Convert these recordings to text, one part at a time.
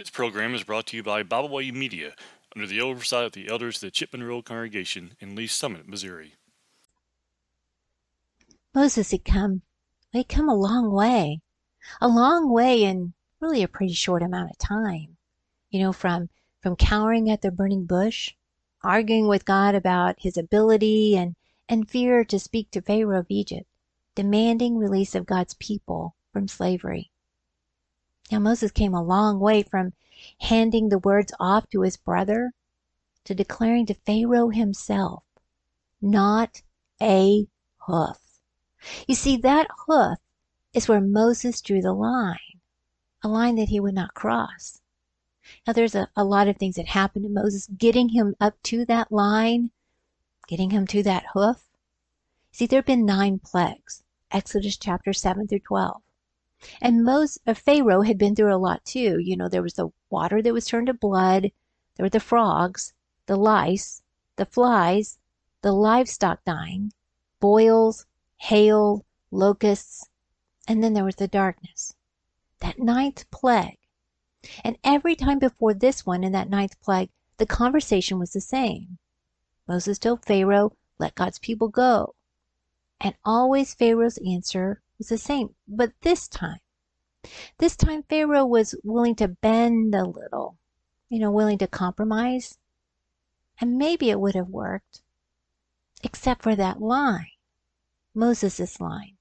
This program is brought to you by Byway Media under the oversight of the elders of the Chipman Road Congregation in Lee Summit, Missouri. Moses had come, he'd come a long way, a long way in really a pretty short amount of time. You know, from from cowering at the burning bush, arguing with God about his ability and and fear to speak to Pharaoh of Egypt, demanding release of God's people from slavery. Now Moses came a long way from handing the words off to his brother to declaring to Pharaoh himself, not a hoof. You see, that hoof is where Moses drew the line, a line that he would not cross. Now, there's a, a lot of things that happened to Moses getting him up to that line, getting him to that hoof. See, there have been nine plagues, Exodus chapter 7 through 12. And Moses, uh, Pharaoh had been through a lot too. You know, there was the water that was turned to blood, there were the frogs, the lice, the flies, the livestock dying, boils, hail, locusts, and then there was the darkness. That ninth plague. And every time before this one in that ninth plague, the conversation was the same. Moses told Pharaoh, let God's people go. And always Pharaoh's answer was the same. But this time, this time Pharaoh was willing to bend a little, you know, willing to compromise. And maybe it would have worked, except for that line. Moses' line.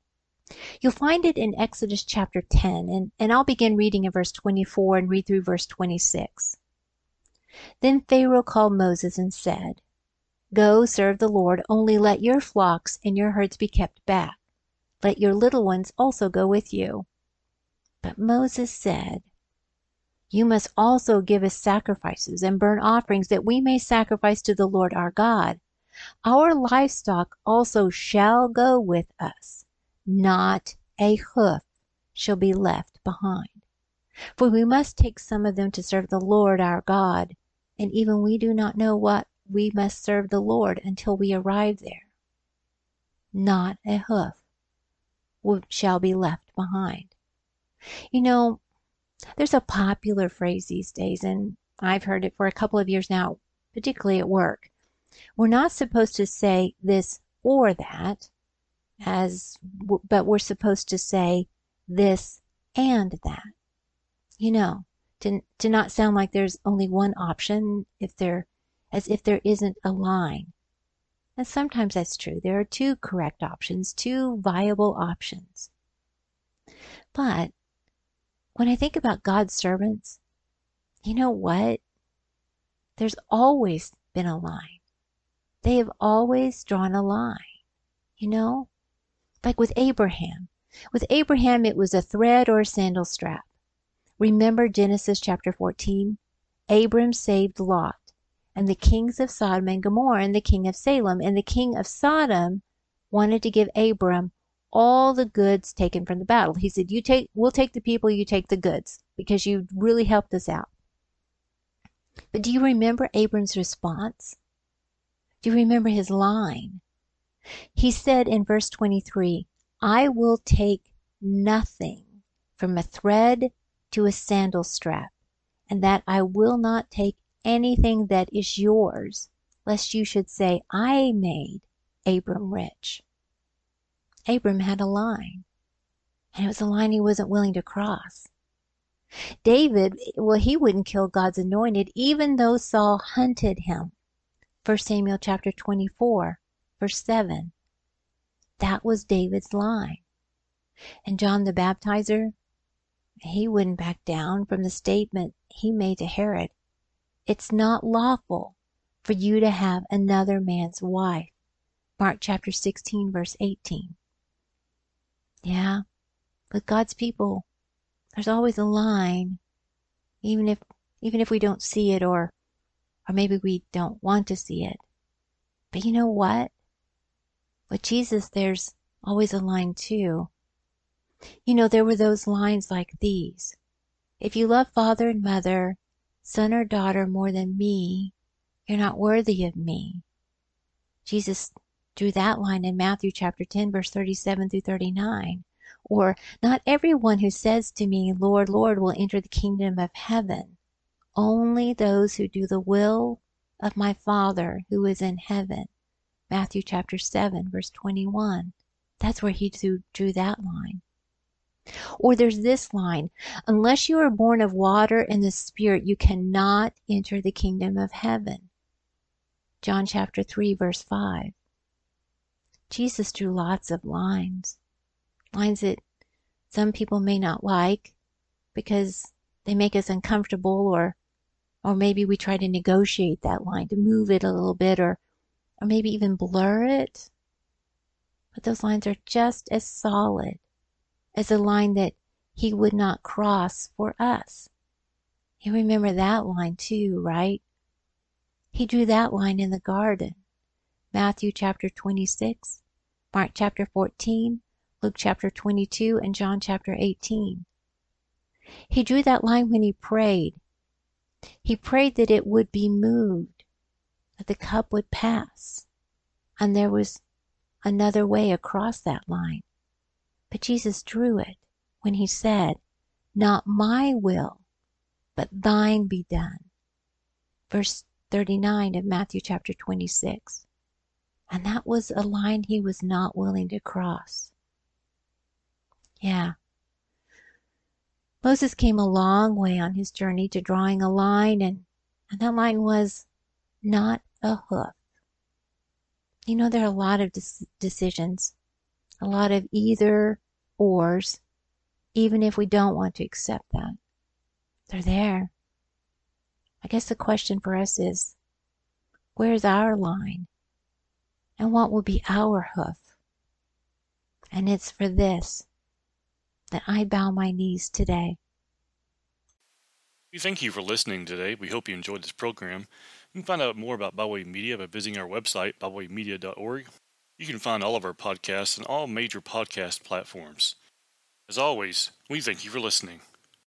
You'll find it in Exodus chapter 10, and, and I'll begin reading in verse 24 and read through verse 26. Then Pharaoh called Moses and said, Go serve the Lord, only let your flocks and your herds be kept back. Let your little ones also go with you. But Moses said, You must also give us sacrifices and burn offerings that we may sacrifice to the Lord our God. Our livestock also shall go with us, not a hoof shall be left behind. For we must take some of them to serve the Lord our God, and even we do not know what we must serve the Lord until we arrive there. Not a hoof shall be left behind. You know, there's a popular phrase these days, and I've heard it for a couple of years now, particularly at work. We're not supposed to say this or that, as but we're supposed to say this and that. You know, to to not sound like there's only one option if there as if there isn't a line. And sometimes that's true. There are two correct options, two viable options. But when I think about God's servants, you know what? There's always been a line. They have always drawn a line, you know? Like with Abraham. With Abraham, it was a thread or a sandal strap. Remember Genesis chapter 14? Abram saved Lot, and the kings of Sodom and Gomorrah, and the king of Salem, and the king of Sodom wanted to give Abram all the goods taken from the battle. He said, "You take, we'll take the people, you take the goods, because you really helped us out." But do you remember Abram's response? Do you remember his line? He said in verse 23, I will take nothing from a thread to a sandal strap, and that I will not take anything that is yours, lest you should say, I made Abram rich. Abram had a line, and it was a line he wasn't willing to cross. David, well, he wouldn't kill God's anointed, even though Saul hunted him. 1 Samuel chapter 24, verse 7. That was David's line. And John the Baptizer, he wouldn't back down from the statement he made to Herod. It's not lawful for you to have another man's wife. Mark chapter 16, verse 18. Yeah, with God's people, there's always a line, even if even if we don't see it or or maybe we don't want to see it. But you know what? With Jesus, there's always a line too. You know, there were those lines like these. If you love father and mother, son or daughter more than me, you're not worthy of me. Jesus drew that line in Matthew chapter 10, verse 37 through 39. Or, not everyone who says to me, Lord, Lord, will enter the kingdom of heaven, only those who do the will of my Father who is in heaven. Matthew chapter 7, verse 21. That's where he drew, drew that line. Or there's this line Unless you are born of water and the Spirit, you cannot enter the kingdom of heaven. John chapter 3, verse 5. Jesus drew lots of lines, lines that some people may not like because they make us uncomfortable or or maybe we try to negotiate that line to move it a little bit or or maybe even blur it. But those lines are just as solid as a line that he would not cross for us. You remember that line too, right? He drew that line in the garden. Matthew chapter 26, Mark chapter 14, Luke chapter 22, and John chapter 18. He drew that line when he prayed. He prayed that it would be moved, that the cup would pass, and there was another way across that line. But Jesus drew it when he said, Not my will, but thine be done. Verse 39 of Matthew chapter 26. And that was a line he was not willing to cross. Yeah. Moses came a long way on his journey to drawing a line, and, and that line was not a hoof. You know, there are a lot of decisions, a lot of either ors, even if we don't want to accept that. They're there. I guess the question for us is where's our line? And what will be our hoof? And it's for this that I bow my knees today. We thank you for listening today. We hope you enjoyed this program. You can find out more about Byway Media by visiting our website, bywaymedia.org. You can find all of our podcasts on all major podcast platforms. As always, we thank you for listening.